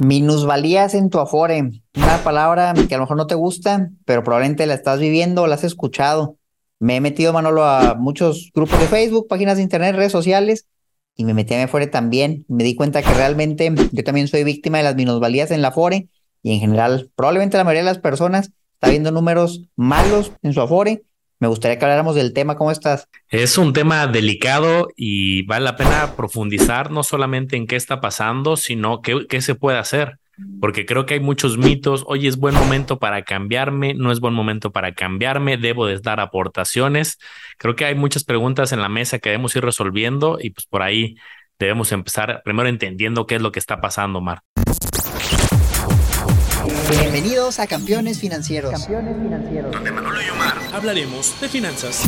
Minusvalías en tu Afore, una palabra que a lo mejor no te gusta, pero probablemente la estás viviendo o la has escuchado. Me he metido, Manolo, a muchos grupos de Facebook, páginas de internet, redes sociales, y me metí a mi Afore también. Me di cuenta que realmente yo también soy víctima de las minusvalías en la Afore, y en general, probablemente la mayoría de las personas está viendo números malos en su Afore me gustaría que habláramos del tema. ¿Cómo estás? Es un tema delicado y vale la pena profundizar no solamente en qué está pasando, sino qué, qué se puede hacer. Porque creo que hay muchos mitos. Oye, es buen momento para cambiarme, no es buen momento para cambiarme, debo de dar aportaciones. Creo que hay muchas preguntas en la mesa que debemos ir resolviendo y pues por ahí debemos empezar primero entendiendo qué es lo que está pasando, Mar. Bienvenidos a Campeones Financieros. Campeones Financieros. Donde Manolo y Omar hablaremos de finanzas.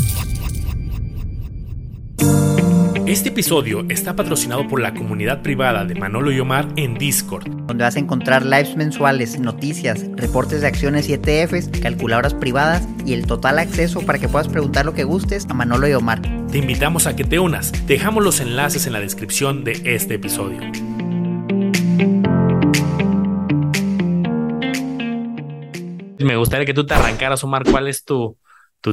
Este episodio está patrocinado por la comunidad privada de Manolo y Omar en Discord, donde vas a encontrar lives mensuales, noticias, reportes de acciones y ETFs, calculadoras privadas y el total acceso para que puedas preguntar lo que gustes a Manolo y Omar. Te invitamos a que te unas. Dejamos los enlaces en la descripción de este episodio. Me gustaría que tú te arrancaras, Omar, cuál es tu,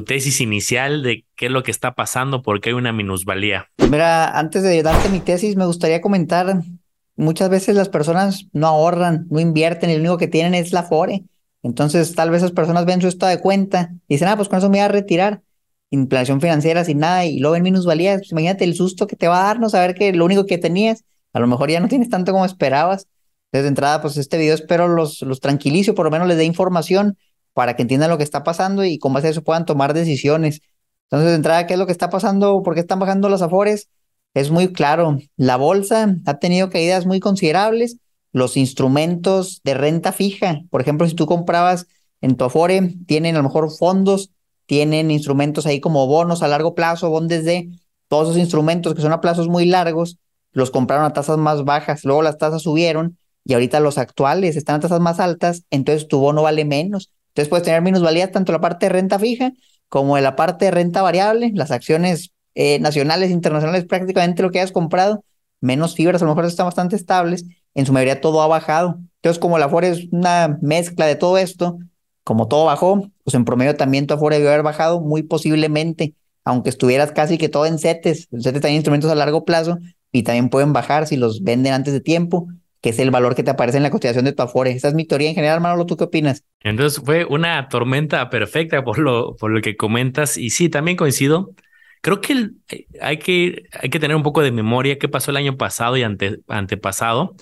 tesis inicial de qué es lo que está pasando, por qué hay una minusvalía. Mira, antes de darte mi tesis, me gustaría comentar, muchas veces las personas no ahorran, no invierten, el único que tienen es la FORE. Entonces, tal vez esas personas ven su estado de cuenta y dicen, ah, pues con eso me voy a retirar. Inflación financiera sin nada y luego ven minusvalías. Pues imagínate el susto que te va a dar no saber que lo único que tenías, a lo mejor ya no tienes tanto como esperabas. Desde entrada, pues este video espero los, los tranquilizo, por lo menos les dé información para que entiendan lo que está pasando y con base a eso puedan tomar decisiones. Entonces, de entrada, ¿qué es lo que está pasando? ¿Por qué están bajando los afores? Es muy claro. La bolsa ha tenido caídas muy considerables. Los instrumentos de renta fija, por ejemplo, si tú comprabas en tu afore, tienen a lo mejor fondos, tienen instrumentos ahí como bonos a largo plazo, bondes de todos esos instrumentos que son a plazos muy largos, los compraron a tasas más bajas, luego las tasas subieron y ahorita los actuales están a tasas más altas, entonces tu bono vale menos. Entonces puedes tener minusvalías tanto la parte de renta fija como en la parte de renta variable, las acciones eh, nacionales, internacionales, prácticamente lo que hayas comprado, menos fibras, a lo mejor están bastante estables, en su mayoría todo ha bajado. Entonces, como la Afore es una mezcla de todo esto, como todo bajó, pues en promedio también tu Afore debió haber bajado muy posiblemente, aunque estuvieras casi que todo en CETES. En CETES también instrumentos a largo plazo y también pueden bajar si los venden antes de tiempo que es el valor que te aparece en la cotización de tu Afore. Esa es mi teoría en general, Manolo, ¿tú qué opinas? Entonces fue una tormenta perfecta por lo, por lo que comentas y sí, también coincido. Creo que eh, hay, que hay que tener un poco de memoria qué pasó el año pasado y ante, antepasado.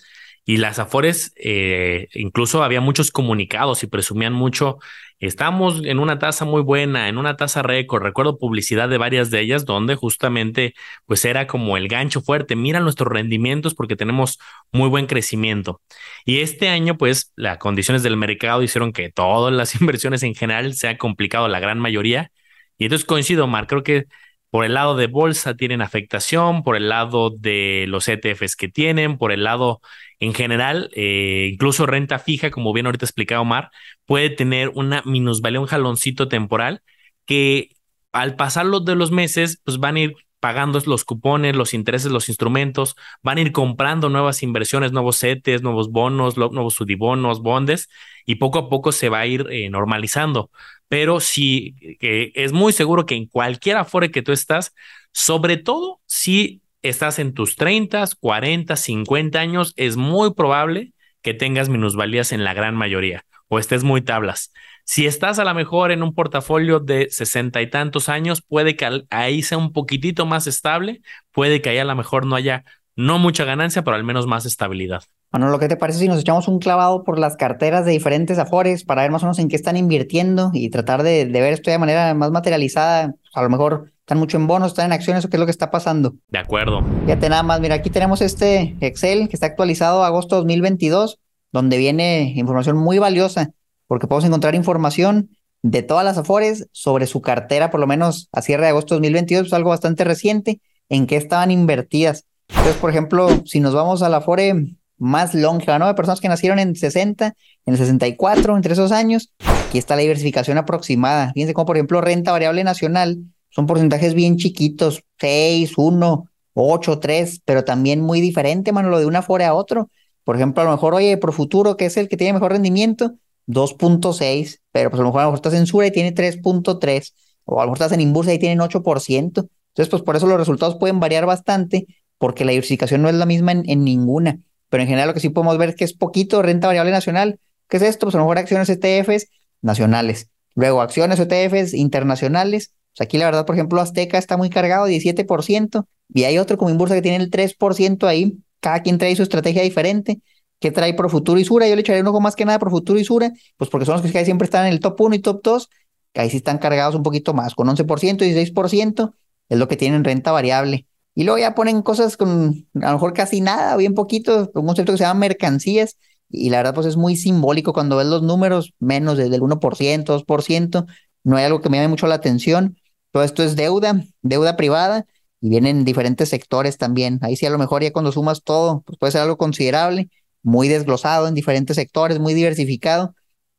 Y las Afores, eh, incluso había muchos comunicados y presumían mucho Estamos en una tasa muy buena, en una tasa récord. Recuerdo publicidad de varias de ellas donde justamente pues era como el gancho fuerte. Mira nuestros rendimientos porque tenemos muy buen crecimiento. Y este año pues las condiciones del mercado hicieron que todas las inversiones en general se han complicado la gran mayoría. Y entonces coincido, Mar, creo que por el lado de bolsa tienen afectación, por el lado de los ETFs que tienen, por el lado en general, eh, incluso renta fija, como bien ahorita explicado Omar, puede tener una minusvalía, un jaloncito temporal que al pasar los de los meses, pues van a ir pagando los cupones, los intereses, los instrumentos, van a ir comprando nuevas inversiones, nuevos CETES, nuevos bonos, nuevos sudibonos, bondes, y poco a poco se va a ir eh, normalizando. Pero sí, es muy seguro que en cualquier afore que tú estás, sobre todo si estás en tus 30, 40, 50 años, es muy probable que tengas minusvalías en la gran mayoría o estés muy tablas. Si estás a lo mejor en un portafolio de sesenta y tantos años, puede que ahí sea un poquitito más estable, puede que ahí a lo mejor no haya no mucha ganancia, pero al menos más estabilidad. Bueno, lo que te parece si nos echamos un clavado por las carteras de diferentes afores para ver más o menos en qué están invirtiendo y tratar de, de ver esto de manera más materializada, a lo mejor están mucho en bonos, están en acciones o qué es lo que está pasando. De acuerdo. Fíjate nada más, mira, aquí tenemos este Excel que está actualizado a agosto 2022, donde viene información muy valiosa, porque podemos encontrar información de todas las Afores sobre su cartera, por lo menos a cierre de agosto 2022, es algo bastante reciente, en qué estaban invertidas. Entonces, por ejemplo, si nos vamos a la Afore más longeva, ¿no? De personas que nacieron en 60, en el 64, entre esos años, aquí está la diversificación aproximada. Fíjense como, por ejemplo, renta variable nacional son porcentajes bien chiquitos, 6, 1, 8, 3, pero también muy diferente, mano, lo de una fuera a otro. Por ejemplo, a lo mejor, oye, por futuro, que es el que tiene mejor rendimiento, 2.6, pero pues a lo mejor a lo mejor estás en Sura y tiene 3.3, o a lo mejor estás en Inbursa y tienen 8%. Entonces, pues por eso los resultados pueden variar bastante, porque la diversificación no es la misma en ninguna. Pero en general lo que sí podemos ver es que es poquito renta variable nacional. ¿Qué es esto? Pues a lo mejor acciones ETFs nacionales. Luego acciones ETFs internacionales. Pues aquí la verdad, por ejemplo, Azteca está muy cargado, 17%, y hay otro como Inbursa que tiene el 3% ahí. Cada quien trae su estrategia diferente. ¿Qué trae Profuturo y Sura? Yo le echaré un ojo más que nada Profuturo y Sura, pues porque son los que siempre están en el top 1 y top 2, que ahí sí están cargados un poquito más, con 11% y 16% es lo que tienen renta variable. Y luego ya ponen cosas con a lo mejor casi nada, bien poquito, un concepto que se llama mercancías, y la verdad pues es muy simbólico cuando ves los números, menos desde el 1%, 2%, no hay algo que me llame mucho la atención. Todo esto es deuda, deuda privada, y vienen diferentes sectores también. Ahí sí a lo mejor ya cuando sumas todo, pues puede ser algo considerable, muy desglosado en diferentes sectores, muy diversificado.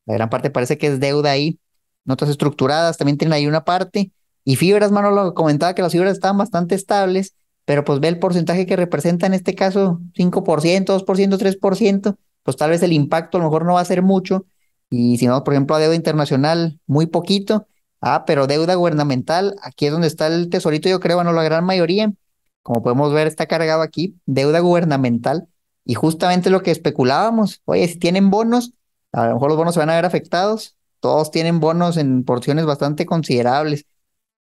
La gran parte parece que es deuda ahí. Notas estructuradas también tienen ahí una parte. Y fibras, lo comentaba que las fibras estaban bastante estables, pero pues ve el porcentaje que representa en este caso 5%, 2%, 3%, pues tal vez el impacto a lo mejor no va a ser mucho. Y si no, por ejemplo, a deuda internacional, muy poquito. Ah, pero deuda gubernamental, aquí es donde está el tesorito, yo creo, bueno, la gran mayoría. Como podemos ver, está cargado aquí, deuda gubernamental. Y justamente lo que especulábamos, oye, si tienen bonos, a lo mejor los bonos se van a ver afectados. Todos tienen bonos en porciones bastante considerables.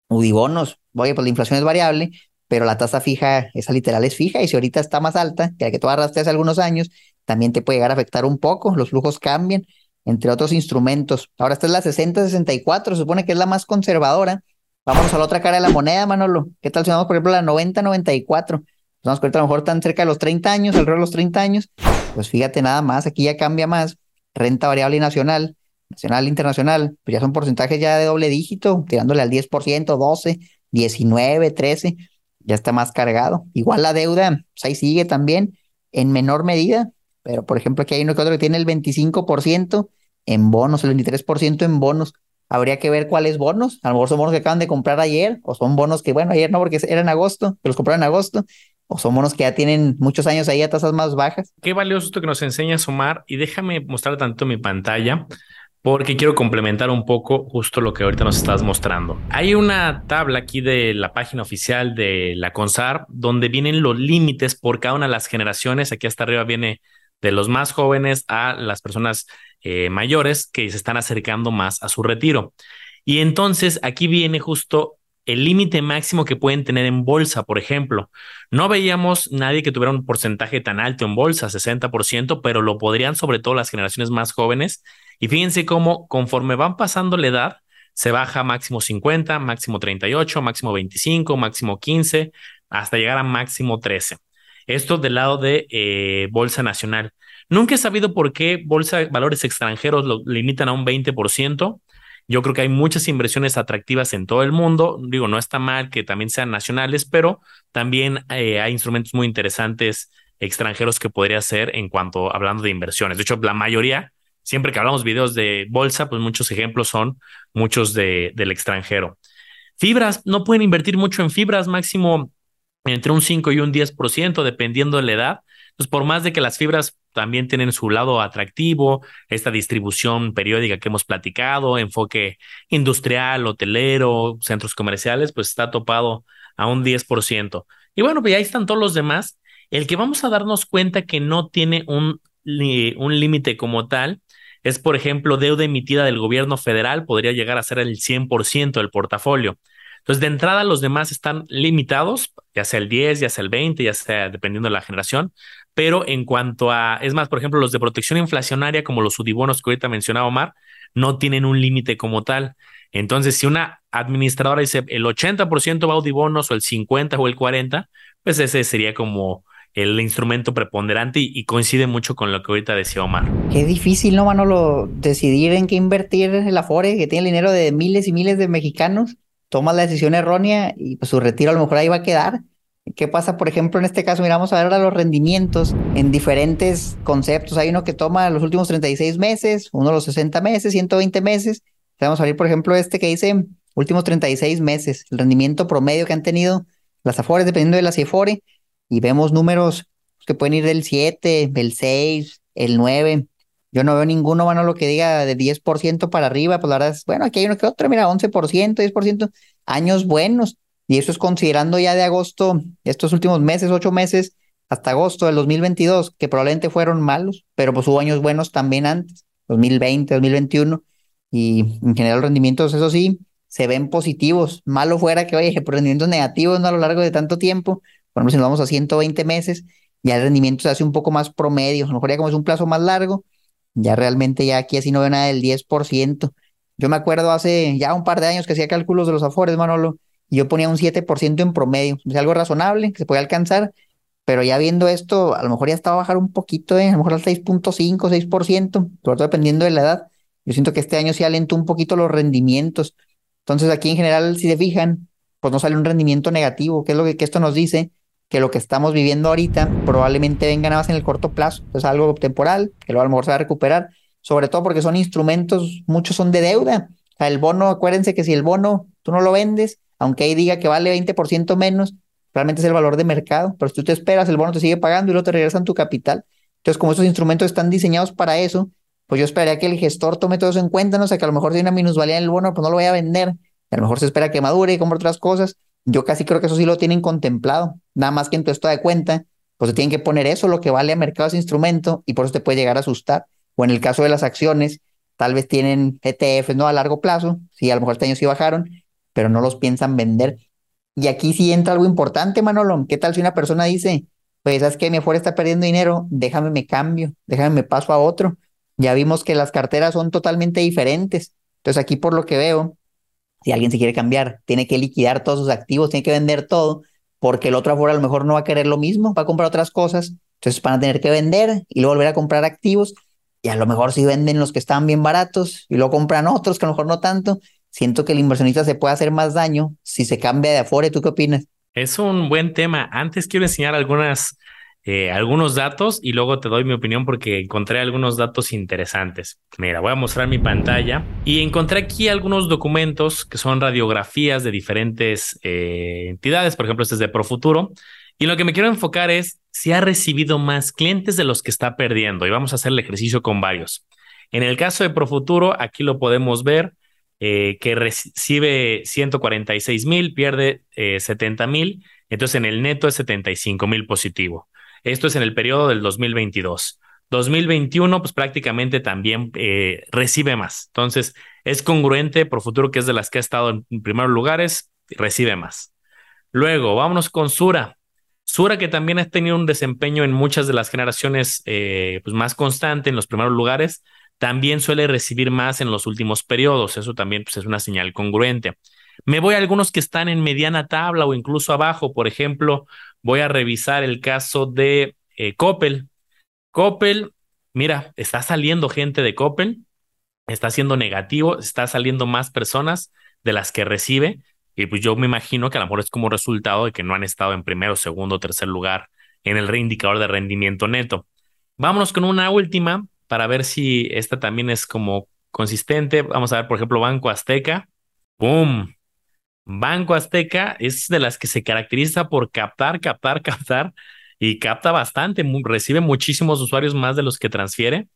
Udibonos, oye, pues la inflación es variable, pero la tasa fija, esa literal es fija, y si ahorita está más alta que la que tú arrastraste hace algunos años, también te puede llegar a afectar un poco, los flujos cambian, entre otros instrumentos. Ahora esta es la 6064, se supone que es la más conservadora. Vamos a la otra cara de la moneda, Manolo. ¿Qué tal si vamos, por ejemplo, la 9094? Vamos a a lo mejor están cerca de los 30 años, alrededor de los 30 años. Pues fíjate nada más, aquí ya cambia más. Renta variable nacional, nacional internacional, pues ya son porcentajes ya de doble dígito, tirándole al 10%, 12, 19, 13, ya está más cargado. Igual la deuda, pues ahí sigue también, en menor medida, pero por ejemplo aquí hay uno que otro que tiene el 25% en bonos, el 23% en bonos. Habría que ver cuáles bonos. A lo mejor son bonos que acaban de comprar ayer, o son bonos que, bueno, ayer no, porque era en agosto, que los compraron en agosto, o son bonos que ya tienen muchos años ahí a tasas más bajas. Qué valioso esto que nos enseña Omar y déjame mostrar tanto mi pantalla porque quiero complementar un poco justo lo que ahorita nos estás mostrando. Hay una tabla aquí de la página oficial de la CONSAR donde vienen los límites por cada una de las generaciones. Aquí hasta arriba viene de los más jóvenes a las personas eh, mayores que se están acercando más a su retiro. Y entonces aquí viene justo el límite máximo que pueden tener en bolsa, por ejemplo. No veíamos nadie que tuviera un porcentaje tan alto en bolsa, 60%, pero lo podrían sobre todo las generaciones más jóvenes. Y fíjense cómo conforme van pasando la edad, se baja máximo 50, máximo 38, máximo 25, máximo 15, hasta llegar a máximo 13. Esto del lado de eh, Bolsa Nacional. Nunca he sabido por qué Bolsa Valores Extranjeros lo limitan a un 20%. Yo creo que hay muchas inversiones atractivas en todo el mundo. Digo, no está mal que también sean nacionales, pero también eh, hay instrumentos muy interesantes extranjeros que podría ser en cuanto hablando de inversiones. De hecho, la mayoría, siempre que hablamos videos de bolsa, pues muchos ejemplos son muchos de, del extranjero. Fibras, no pueden invertir mucho en fibras, máximo entre un 5 y un 10%, dependiendo de la edad. Pues por más de que las fibras también tienen su lado atractivo, esta distribución periódica que hemos platicado, enfoque industrial, hotelero, centros comerciales, pues está topado a un 10%. Y bueno, pues ahí están todos los demás. El que vamos a darnos cuenta que no tiene un, un límite como tal es, por ejemplo, deuda emitida del gobierno federal, podría llegar a ser el 100% del portafolio. Entonces, de entrada, los demás están limitados, ya sea el 10, ya sea el 20, ya sea dependiendo de la generación. Pero en cuanto a, es más, por ejemplo, los de protección inflacionaria, como los sudibonos que ahorita mencionaba Omar, no tienen un límite como tal. Entonces, si una administradora dice el 80% va a udibonos o el 50 o el 40, pues ese sería como el instrumento preponderante y, coincide mucho con lo que ahorita decía Omar. Qué difícil, ¿no, Manolo? Decidir en qué invertir el Afore, que tiene el dinero de miles y miles de mexicanos toma la decisión errónea y pues su retiro a lo mejor ahí va a quedar. ¿Qué pasa, por ejemplo, en este caso? Miramos a ver los rendimientos en diferentes conceptos. Hay uno que toma los últimos 36 meses, uno los 60 meses, 120 meses. Vamos a ver, por ejemplo, este que dice últimos 36 meses, el rendimiento promedio que han tenido las Afores, dependiendo de la CIFORE, y vemos números que pueden ir del 7, del 6, el 9. Yo no veo ninguno, mano, lo que diga de 10% para arriba, pues la verdad es, bueno, aquí hay uno que otro, mira, 11%, 10%, años buenos. Y eso es considerando ya de agosto, estos últimos meses, ocho meses, hasta agosto del 2022, que probablemente fueron malos, pero pues hubo años buenos también antes, 2020, 2021, y en general los rendimientos, eso sí, se ven positivos. Malo fuera que, oye, rendimientos negativos a lo largo de tanto tiempo, por ejemplo, si nos vamos a 120 meses, ya el rendimiento se hace un poco más promedio, a lo mejor ya como es un plazo más largo, ya realmente ya aquí así no veo nada del 10%. Yo me acuerdo hace ya un par de años que hacía cálculos de los afores, Manolo, y yo ponía un 7% en promedio. Es algo razonable que se puede alcanzar, pero ya viendo esto, a lo mejor ya está a bajar un poquito, ¿eh? a lo mejor al 6.5, 6%, sobre todo dependiendo de la edad. Yo siento que este año sí alentó un poquito los rendimientos. Entonces aquí en general, si se fijan, pues no sale un rendimiento negativo, que es lo que, que esto nos dice, que lo que estamos viviendo ahorita probablemente venga nada más en el corto plazo, es algo temporal, que luego a lo mejor se va a recuperar, sobre todo porque son instrumentos, muchos son de deuda. Sea, el bono, acuérdense que si el bono tú no lo vendes, aunque ahí diga que vale 20% menos, realmente es el valor de mercado, pero si tú te esperas, el bono te sigue pagando y luego te regresan tu capital. Entonces, como estos instrumentos están diseñados para eso, pues yo esperaría que el gestor tome todo eso en cuenta, no sé, que a lo mejor tiene una minusvalía en el bono, pues no lo voy a vender, a lo mejor se espera que madure y compre otras cosas. Yo casi creo que eso sí lo tienen contemplado, nada más que en tu estado de cuenta, pues se tienen que poner eso, lo que vale a mercado ese instrumento, y por eso te puede llegar a asustar. O en el caso de las acciones, tal vez tienen ETFs, ¿no? A largo plazo, sí, a lo mejor este año sí bajaron, pero no los piensan vender. Y aquí sí entra algo importante, Manolo. ¿Qué tal si una persona dice, pues, ¿sabes que Mi afuera está perdiendo dinero, déjame me cambio, déjame me paso a otro. Ya vimos que las carteras son totalmente diferentes. Entonces aquí por lo que veo, si alguien se quiere cambiar, tiene que liquidar todos sus activos, tiene que vender todo, porque el otro afuera a lo mejor no va a querer lo mismo, va a comprar otras cosas, entonces van a tener que vender y luego volver a comprar activos, y a lo mejor si venden los que estaban bien baratos y luego compran otros que a lo mejor no tanto, siento que el inversionista se puede hacer más daño si se cambia de afuera. ¿Tú qué opinas? Es un buen tema. Antes quiero enseñar algunas, eh, algunos datos y luego te doy mi opinión porque encontré algunos datos interesantes. Mira, voy a mostrar mi pantalla y encontré aquí algunos documentos que son radiografías de diferentes eh, entidades. Por ejemplo, este es de Profuturo. Y lo que me quiero enfocar es si ha recibido más clientes de los que está perdiendo. Y vamos a hacer el ejercicio con varios. En el caso de Profuturo, aquí lo podemos ver eh, que recibe 146 mil, pierde 70 eh, mil, entonces en el neto es 75 mil positivo. Esto es en el periodo del 2022. 2021, pues prácticamente también eh, recibe más. Entonces, es congruente por futuro que es de las que ha estado en primeros lugares, recibe más. Luego, vámonos con Sura. Sura que también ha tenido un desempeño en muchas de las generaciones pues más constante en los primeros lugares, también suele recibir más en los últimos periodos. Eso también pues, es una señal congruente. Me voy a algunos que están en mediana tabla o incluso abajo. Por ejemplo, voy a revisar el caso de eh, Coppel. Coppel, mira, está saliendo gente de Coppel, está siendo negativo, está saliendo más personas de las que recibe. Y pues yo me imagino que a lo mejor es como resultado de que no han estado en primero, segundo, tercer lugar en el reindicador de rendimiento neto. Vámonos con una última para ver si esta también es como consistente. Vamos a ver, por ejemplo, Banco Azteca. ¡Boom! Banco Azteca es de las que se caracteriza por captar, captar, captar y capta bastante, recibe muchísimos usuarios más de los que transfiere.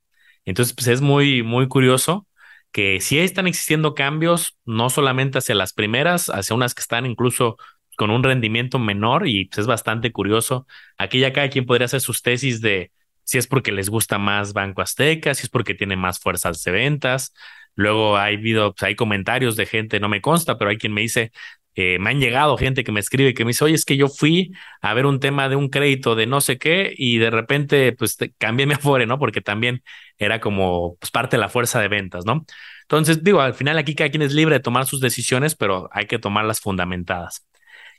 Entonces, pues es muy, muy curioso que sí están existiendo cambios, no solamente hacia las primeras, hacia unas que están incluso con un rendimiento menor y pues es bastante curioso. Aquí ya cada quien podría hacer sus tesis de si es porque les gusta más Banco Azteca, si es porque tiene más fuerzas de ventas. Luego hay, habido, pues, hay comentarios de gente, no me consta, pero hay quien me dice, eh, me han llegado gente que me escribe que me dice, oye, es que yo fui a ver un tema de un crédito de no sé qué y de repente pues cambié mi afore, ¿no? Porque también era como pues, parte de la fuerza de ventas, ¿no? Entonces, digo, al final aquí cada quien es libre de tomar sus decisiones, pero hay que tomarlas fundamentadas.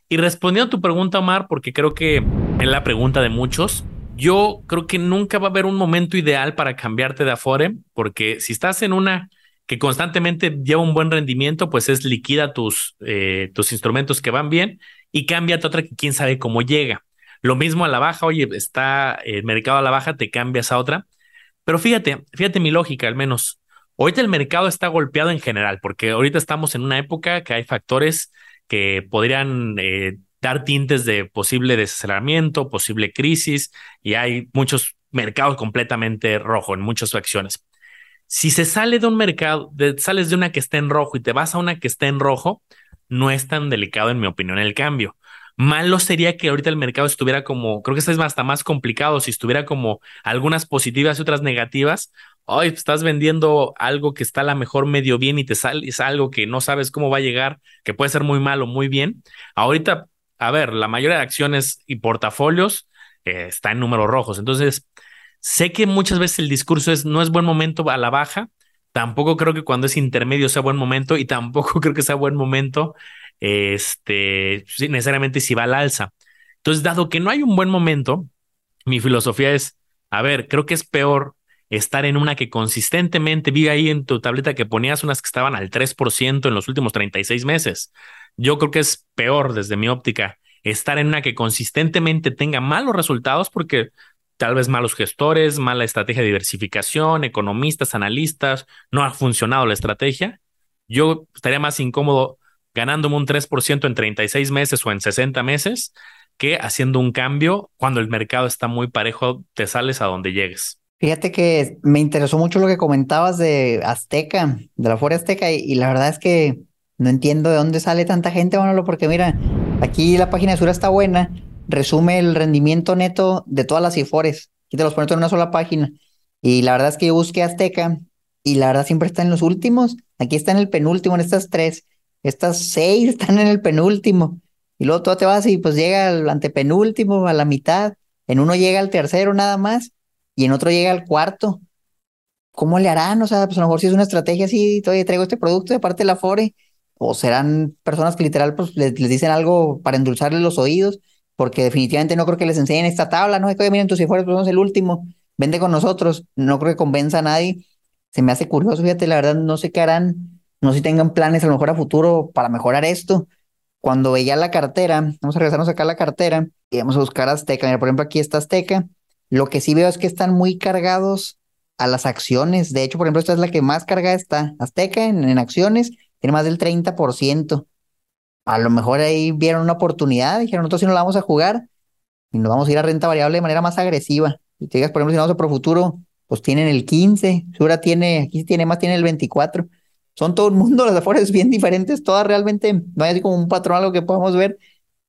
Y respondiendo a tu pregunta, Omar, porque creo que es la pregunta de muchos, yo creo que nunca va a haber un momento ideal para cambiarte de Afore, porque si estás en una que constantemente lleva un buen rendimiento, pues es liquida tus, eh, tus instrumentos que van bien y cámbiate otra que quién sabe cómo llega. Lo mismo a la baja, oye, está el mercado a la baja, te cambias a otra. Pero fíjate, fíjate mi lógica al menos. Ahorita el mercado está golpeado en general, porque ahorita estamos en una época que hay factores que podrían eh, dar tintes de posible desaceleramiento, posible crisis, y hay muchos mercados completamente rojos en muchas acciones. Si se sale de un mercado, sales de una que está en rojo y te vas a una que está en rojo, no es tan delicado en mi opinión el cambio. Malo sería que ahorita el mercado estuviera como, creo que es hasta más complicado, si estuviera como algunas positivas y otras negativas. Hoy estás vendiendo algo que está a la mejor medio bien y te sale es algo que no sabes cómo va a llegar, que puede ser muy malo, muy bien. Ahorita a ver, la mayoría de acciones y portafolios eh, está en números rojos. Entonces, sé que muchas veces el discurso es no es buen momento a la baja. Tampoco creo que cuando es intermedio sea buen momento y tampoco creo que sea buen momento este, necesariamente si va al alza. Entonces, dado que no hay un buen momento, mi filosofía es, a ver, creo que es peor estar en una que consistentemente vive ahí en tu tableta que ponías unas que estaban al 3% en los últimos 36 meses. Yo creo que es peor desde mi óptica estar en una que consistentemente tenga malos resultados porque tal vez malos gestores, mala estrategia de diversificación, economistas, analistas, no ha funcionado la estrategia. Yo estaría más incómodo ganándome un 3% en 36 meses o en 60 meses que haciendo un cambio cuando el mercado está muy parejo, te sales a donde llegues. Fíjate que me interesó mucho lo que comentabas de Azteca, de la Fuera Azteca, y la verdad es que no entiendo de dónde sale tanta gente, Manolo, porque mira, aquí la página de Sura está buena, resume el rendimiento neto de todas las IFORES. Aquí te los pone en una sola página. Y la verdad es que yo busqué Azteca y la verdad siempre está en los últimos. Aquí está en el penúltimo, en estas tres. Estas seis están en el penúltimo. Y luego tú te vas y pues llega al antepenúltimo, a la mitad. En uno llega al tercero nada más y en otro llega al cuarto. ¿Cómo le harán? O sea, pues a lo mejor si es una estrategia así, todavía traigo este producto de parte de la Fore o serán personas que literal pues, les, dicen algo para endulzarles los oídos, porque definitivamente no creo que les enseñen esta tabla, ¿no? Es que, miren, tus pues somos el último, vende con nosotros, no creo que convenza a nadie. Se me hace curioso, fíjate, la verdad, no sé qué harán, no sé si tengan planes a lo mejor a futuro para mejorar esto. Cuando veía la cartera, vamos a regresarnos acá a la cartera y vamos a buscar Azteca. Mira, por ejemplo, aquí está Azteca. Lo que sí veo es que están muy cargados a las acciones. De hecho, por ejemplo, esta es la que más cargada está. Azteca en acciones tiene más del 30%. A lo mejor ahí vieron una oportunidad, dijeron, nosotros si no la vamos a jugar y nos vamos a ir a renta variable de manera más agresiva. Si te digas, por ejemplo, si vamos a Profuturo, pues tienen el 15, Sura tiene, aquí tiene más, tiene el 24. Son todo el mundo, las afueras bien diferentes, todas realmente, no hay así como un patrón algo que podamos ver,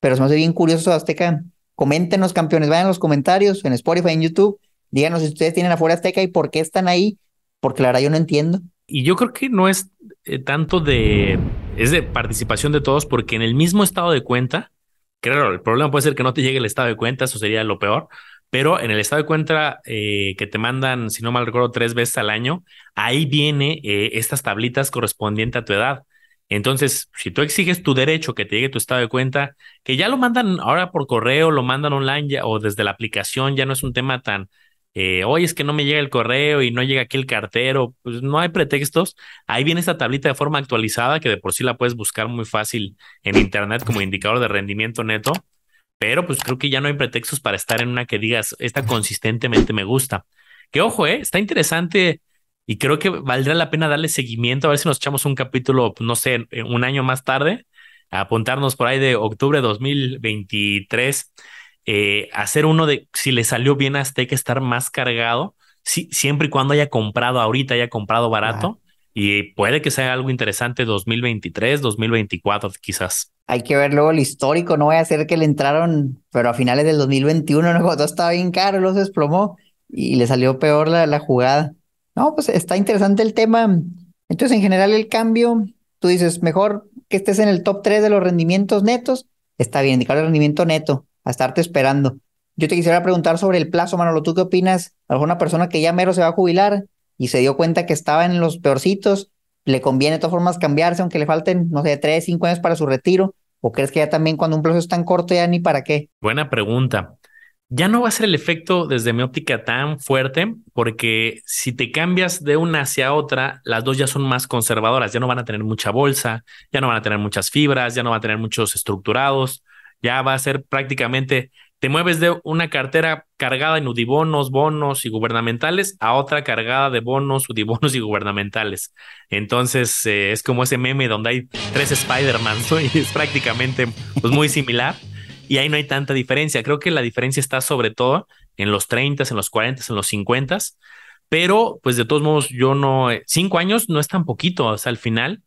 pero se me hace bien curioso Azteca. Coméntenos, campeones, vayan en los comentarios, en Spotify, en YouTube, díganos si ustedes tienen afuera Azteca y por qué están ahí, porque la verdad yo no entiendo. Y yo creo que no es eh, tanto de, es de participación de todos, porque en el mismo estado de cuenta, claro, el problema puede ser que no te llegue el estado de cuenta, eso sería lo peor, pero en el estado de cuenta eh, que te mandan, si no mal recuerdo, tres veces al año, ahí viene eh, estas tablitas correspondientes a tu edad. Entonces, si tú exiges tu derecho que te llegue tu estado de cuenta, que ya lo mandan ahora por correo, lo mandan online o desde la aplicación, ya no es un tema tan, eh, oye, es que no me llega el correo y no llega aquí el cartero, pues no hay pretextos. Ahí viene esta tablita de forma actualizada que de por sí la puedes buscar muy fácil en internet como indicador de rendimiento neto, pero pues creo que ya no hay pretextos para estar en una que digas, esta consistentemente me gusta. Que ojo, eh, está interesante y creo que valdrá la pena darle seguimiento, a ver si nos echamos un capítulo, no sé, un año más tarde, apuntarnos por ahí de octubre de 2023 eh, hacer uno de si le salió bien a Azteca estar más cargado, si, siempre y cuando haya comprado ahorita, haya comprado barato. Y puede que sea algo interesante 2023, 2024 quizás. Hay que ver luego el histórico, no voy a hacer que le entraron, pero a finales del 2021, ¿no? cuando estaba bien caro, los desplomó y le salió peor la, la jugada. No, pues está interesante el tema. Entonces, en general, el cambio, tú dices, mejor que estés en el top 3 de los rendimientos netos, está bien, indicar el rendimiento neto a estarte esperando. Yo te quisiera preguntar sobre el plazo, Manolo. ¿Tú qué opinas? ¿Alguna persona que ya mero se va a jubilar y se dio cuenta que estaba en los peorcitos? ¿Le conviene de todas formas cambiarse, aunque le falten, no sé, tres, cinco años para su retiro? ¿O crees que ya también cuando un plazo es tan corto ya ni para qué? Buena pregunta. Ya no va a ser el efecto desde mi óptica tan fuerte, porque si te cambias de una hacia otra, las dos ya son más conservadoras, ya no van a tener mucha bolsa, ya no van a tener muchas fibras, ya no van a tener muchos estructurados, ya va a ser prácticamente, te mueves de una cartera cargada en udibonos, bonos y gubernamentales a otra cargada de bonos, udibonos y gubernamentales. Entonces eh, es como ese meme donde hay tres Spider-Man y es prácticamente pues, muy similar. y ahí no hay tanta diferencia. Creo que la diferencia está sobre todo en los 30, en los 40, en los 50, pero pues de todos modos yo no, eh, cinco años no es tan poquito, o sea, al final,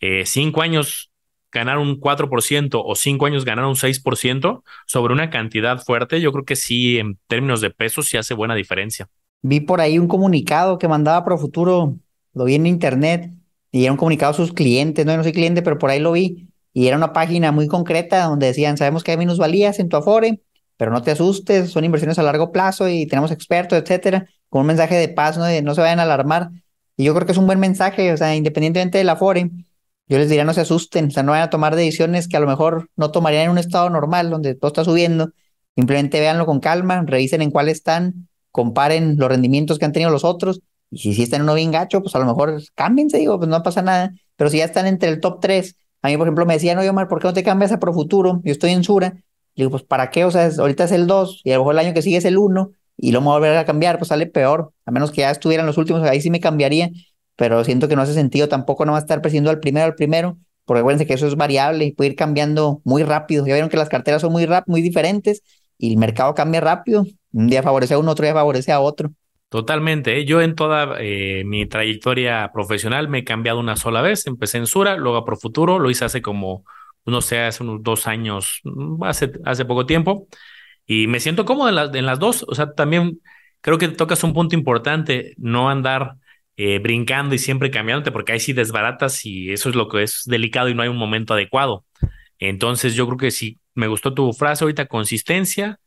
eh, cinco años ganar un 4% o cinco años ganar un 6% sobre una cantidad fuerte, yo creo que sí, en términos de pesos, sí hace buena diferencia. Vi por ahí un comunicado que mandaba Profuturo, lo vi en internet, y era un comunicado a sus clientes, no, yo no soy cliente, pero por ahí lo vi, y era una página muy concreta donde decían, sabemos que hay minusvalías en tu Afore, pero no te asustes, son inversiones a largo plazo y tenemos expertos, etcétera, con un mensaje de paz, ¿no? De no se vayan a alarmar. Y yo creo que es un buen mensaje, o sea, independientemente de la Afore, yo les diría no se asusten, o sea, no vayan a tomar decisiones que a lo mejor no tomarían en un estado normal donde todo está subiendo. Simplemente véanlo con calma, revisen en cuál están, comparen los rendimientos que han tenido los otros. Y si, si están en uno bien gacho, pues a lo mejor cámbiense, digo, pues no pasa nada. Pero si ya están entre el top 3, a mí, por ejemplo, me decían, oye, Omar, ¿por qué no te cambias a Profuturo? Yo estoy en Sura. Digo, pues ¿para qué? O sea, ahorita es el 2 y a lo mejor el año que sigue es el 1 y lo vamos a volver a cambiar, pues sale peor. A menos que ya estuvieran los últimos, ahí sí me cambiaría pero siento que no hace sentido tampoco no va a estar presidiendo al primero al primero, porque acuérdense que eso es variable y puede ir cambiando muy rápido. Ya vieron que las carteras son muy, rap muy diferentes y el mercado cambia rápido. Un día favorece a uno, otro día favorece a otro. Totalmente. ¿eh? Yo en toda eh, mi trayectoria profesional me he cambiado una sola vez. Empecé en Sura, luego a Profuturo, lo hice hace como, no sé, hace unos dos años, mm, hace, hace poco tiempo. Y me siento cómodo en, las en las dos. O sea, también creo que tocas un punto importante, no andar eh, brincando y siempre cambiándote, porque ahí sí desbaratas y eso es lo que es delicado y no hay un momento adecuado. Entonces yo creo que sí, me gustó tu frase ahorita, consistencia,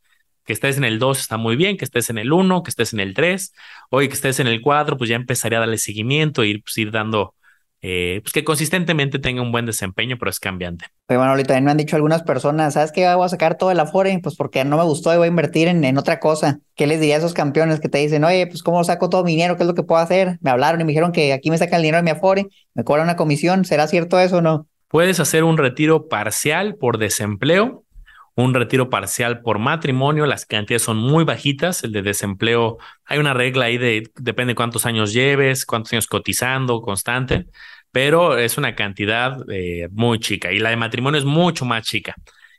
que estés en el 2 está muy bien, que estés en el 1, que estés en el 3, hoy que estés en el 4, pues ya empezaría a darle seguimiento, ir, pues, ir dando eh, pues que consistentemente tenga un buen desempeño, pero es cambiante. Oye, bueno, ahorita también me han dicho algunas personas, ¿sabes qué? Voy a sacar todo el Afore, pues porque no me gustó y voy a invertir en, en, otra cosa. ¿Qué les diría a esos campeones que te dicen, oye, pues cómo saco todo mi dinero? ¿Qué es lo que puedo hacer? Me hablaron y me dijeron que aquí me sacan el dinero de mi Afore, me cobran una comisión. ¿Será cierto eso o no? Puedes hacer un retiro parcial por desempleo un retiro parcial por matrimonio, las cantidades son muy bajitas, el de desempleo, hay una regla ahí de depende cuántos años lleves, cuántos años cotizando, constante, pero es una cantidad eh, muy chica y la de matrimonio es mucho más chica.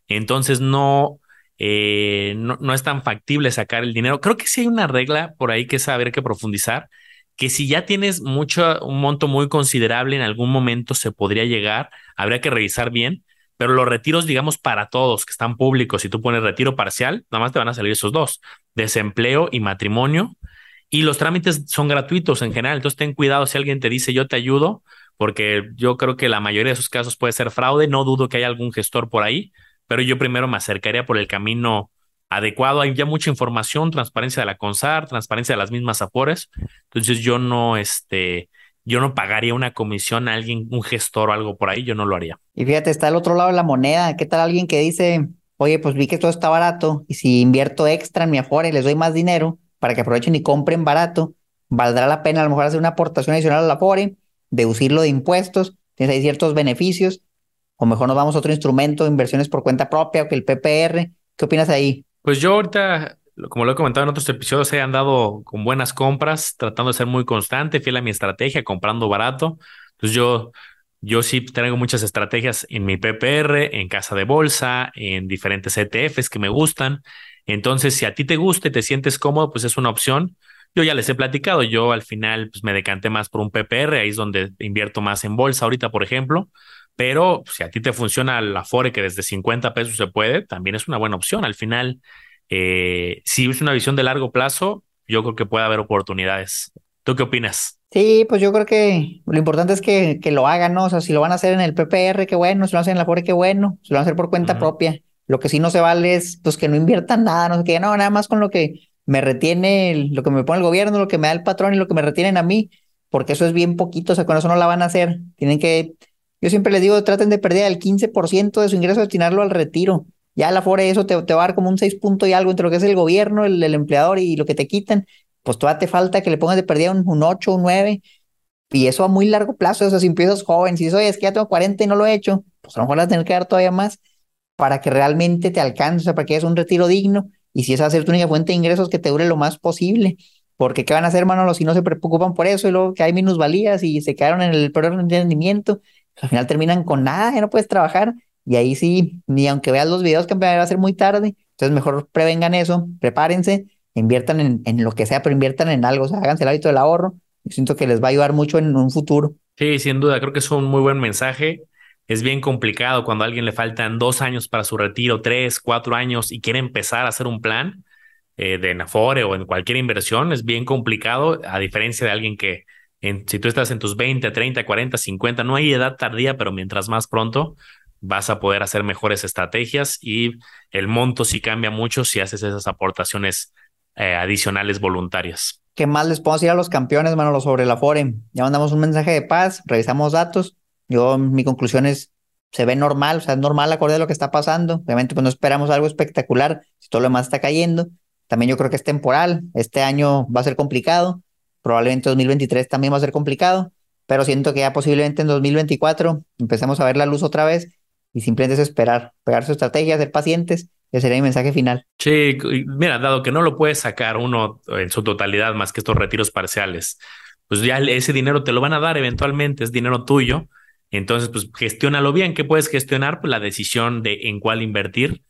Entonces no, eh, no, no, es tan factible sacar el dinero. Creo que sí hay una regla por ahí que saber que profundizar, que si ya tienes mucho, un monto muy considerable en algún momento se podría llegar, habría que revisar bien, pero los retiros, digamos, para todos que están públicos, si tú pones retiro parcial, nada más te van a salir esos dos, desempleo y matrimonio, y los trámites son gratuitos en general, entonces ten cuidado si alguien te dice yo te ayudo, porque yo creo que la mayoría de esos casos puede ser fraude, no dudo que haya algún gestor por ahí, pero yo primero me acercaría por el camino adecuado, hay ya mucha información, transparencia de la CONSAR, transparencia de las mismas APORES, entonces yo no, este, yo no pagaría una comisión a alguien, un gestor o algo por ahí, yo no lo haría. Y fíjate, está el otro lado de la moneda. ¿Qué tal alguien que dice, oye, pues vi que todo está barato y si invierto extra en mi Afore, les doy más dinero para que aprovechen y compren barato, valdrá la pena a lo mejor hacer una aportación adicional a la Afore, deducirlo de impuestos, tienes ahí ciertos beneficios, o mejor nos vamos a otro instrumento, inversiones por cuenta propia o que el PPR. ¿Qué opinas ahí? Pues yo ahorita como lo he comentado en otros episodios, he andado con buenas compras, tratando de ser muy constante, fiel a mi estrategia, comprando barato. Entonces yo, yo sí tengo muchas estrategias en mi PPR, en casa de bolsa, en diferentes ETFs que me gustan. Entonces, si a ti te gusta y te sientes cómodo, pues es una opción. Yo ya les he platicado, yo al final pues me decanté más por un PPR, ahí es donde invierto más en bolsa ahorita, por ejemplo. Pero si a ti te funciona la Fore, que desde 50 pesos se puede, también es una buena opción. Al final, eh, si es una visión de largo plazo, yo creo que puede haber oportunidades. ¿Tú qué opinas? Sí, pues yo creo que lo importante es que, que lo hagan, ¿no? O sea, si lo van a hacer en el PPR, qué bueno, si lo van a hacer en la FORE, qué bueno, si lo van a hacer por cuenta propia. Lo que sí no se vale es pues que no inviertan nada, no sé qué, no, nada más con lo que me retiene, lo que me pone el gobierno, lo que me da el patrón y lo que me retienen a mí, porque eso es bien poquito, o sea, con eso no la van a hacer. Tienen que, yo siempre les digo, traten de perder el 15% de su ingreso, destinarlo al retiro. Ya la FORE eso te, te, va a dar como un 6 puntos y algo entre lo que es el gobierno, el, empleador y lo que te quitan, pues todavía te falta que le pongas de perdida un, un 8, un 9, y eso a muy largo plazo, o sea, si empiezas joven, si oye, es que ya tengo 40 y no lo he hecho, pues a lo mejor vas a tener que dar todavía más para que realmente te alcance, o para que haya un retiro digno, y si es hacer tu única fuente de ingresos que te dure lo más posible, porque ¿qué van a hacer, hermano, si no se preocupan por eso y luego que hay minusvalías y se quedaron en el peor rendimiento, al final terminan con nada, ya no puedes trabajar, y ahí sí, ni aunque veas los videos que va a ser muy tarde, entonces mejor prevengan eso, prepárense, inviertan en, en lo que sea, pero inviertan en algo, o sea, háganse el hábito del ahorro, yo siento que les va a ayudar mucho en un futuro. Sí, sin duda, creo que es un muy buen mensaje. Es bien complicado cuando a alguien le faltan dos años para su retiro, tres, cuatro años y quiere empezar a hacer un plan eh, de Nafore o en cualquier inversión. Es bien complicado, a diferencia de alguien que en, si tú estás en tus 20, 30, 40, 50, no hay edad tardía, pero mientras más pronto vas a poder hacer mejores estrategias y el monto sí cambia mucho si haces esas aportaciones eh, adicionales voluntarias. ¿Qué más les puedo decir a los campeones, Manolo, sobre la Fore? Ya mandamos un mensaje de paz, revisamos datos yo, mi conclusión es, se ve normal, o sea, es normal acorde a lo que está pasando. Obviamente, pues no esperamos algo espectacular si todo lo demás está cayendo. También yo creo que es temporal. Este año va a ser complicado. Probablemente 2023 también va a ser complicado. Pero siento que ya posiblemente en 2024 empecemos a ver la luz otra vez y simplemente es esperar, pegar su estrategia, ser pacientes. Ese sería mi mensaje final. Sí, mira, dado que no lo puedes sacar uno en su totalidad más que estos retiros parciales, pues ya ese dinero te lo van a dar eventualmente, es dinero tuyo entonces, pues gestiónalo bien. ¿Qué puedes gestionar? Pues la decisión de en cuál invertir,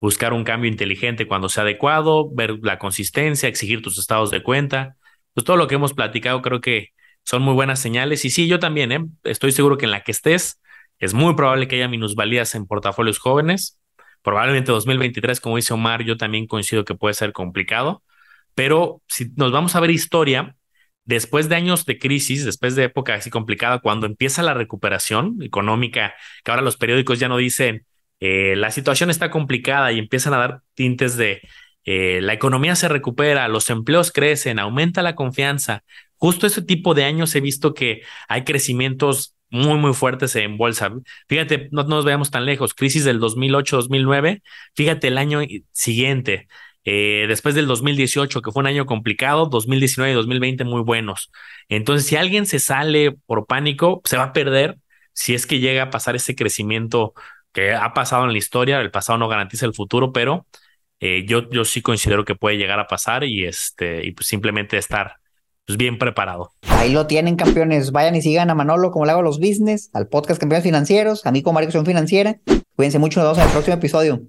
buscar un cambio inteligente cuando sea adecuado, ver la consistencia, exigir tus estados de cuenta. Pues todo lo que hemos platicado creo que son muy buenas señales. Y sí, yo también, ¿eh? estoy seguro que en la que estés es muy probable que haya minusvalías en portafolios jóvenes. Probablemente 2023, como dice Omar, yo también coincido que puede ser complicado. Pero si nos vamos a ver historia, después de años de crisis, después de época así complicada, cuando empieza la recuperación económica, que ahora los periódicos ya no dicen eh, la situación está complicada y empiezan a dar tintes de eh, la economía se recupera, los empleos crecen, aumenta la confianza. Justo ese tipo de años he visto que hay crecimientos muy, muy fuertes en bolsa. Fíjate, no, no nos veamos tan lejos, crisis del 2008-2009, fíjate el año siguiente, eh, después del 2018, que fue un año complicado, 2019 y 2020 muy buenos. Entonces, si alguien se sale por pánico, se va a perder si es que llega a pasar ese crecimiento que ha pasado en la historia. El pasado no garantiza el futuro, pero eh, yo, yo sí considero que puede llegar a pasar y, este, pues simplemente estar pues, bien preparado. Ahí lo tienen, campeones. Vayan y sigan a Manolo como le hago los business, al podcast Campeones Financieros, a mí como Maricón Financiera. Cuídense mucho, nos vemos en el próximo episodio.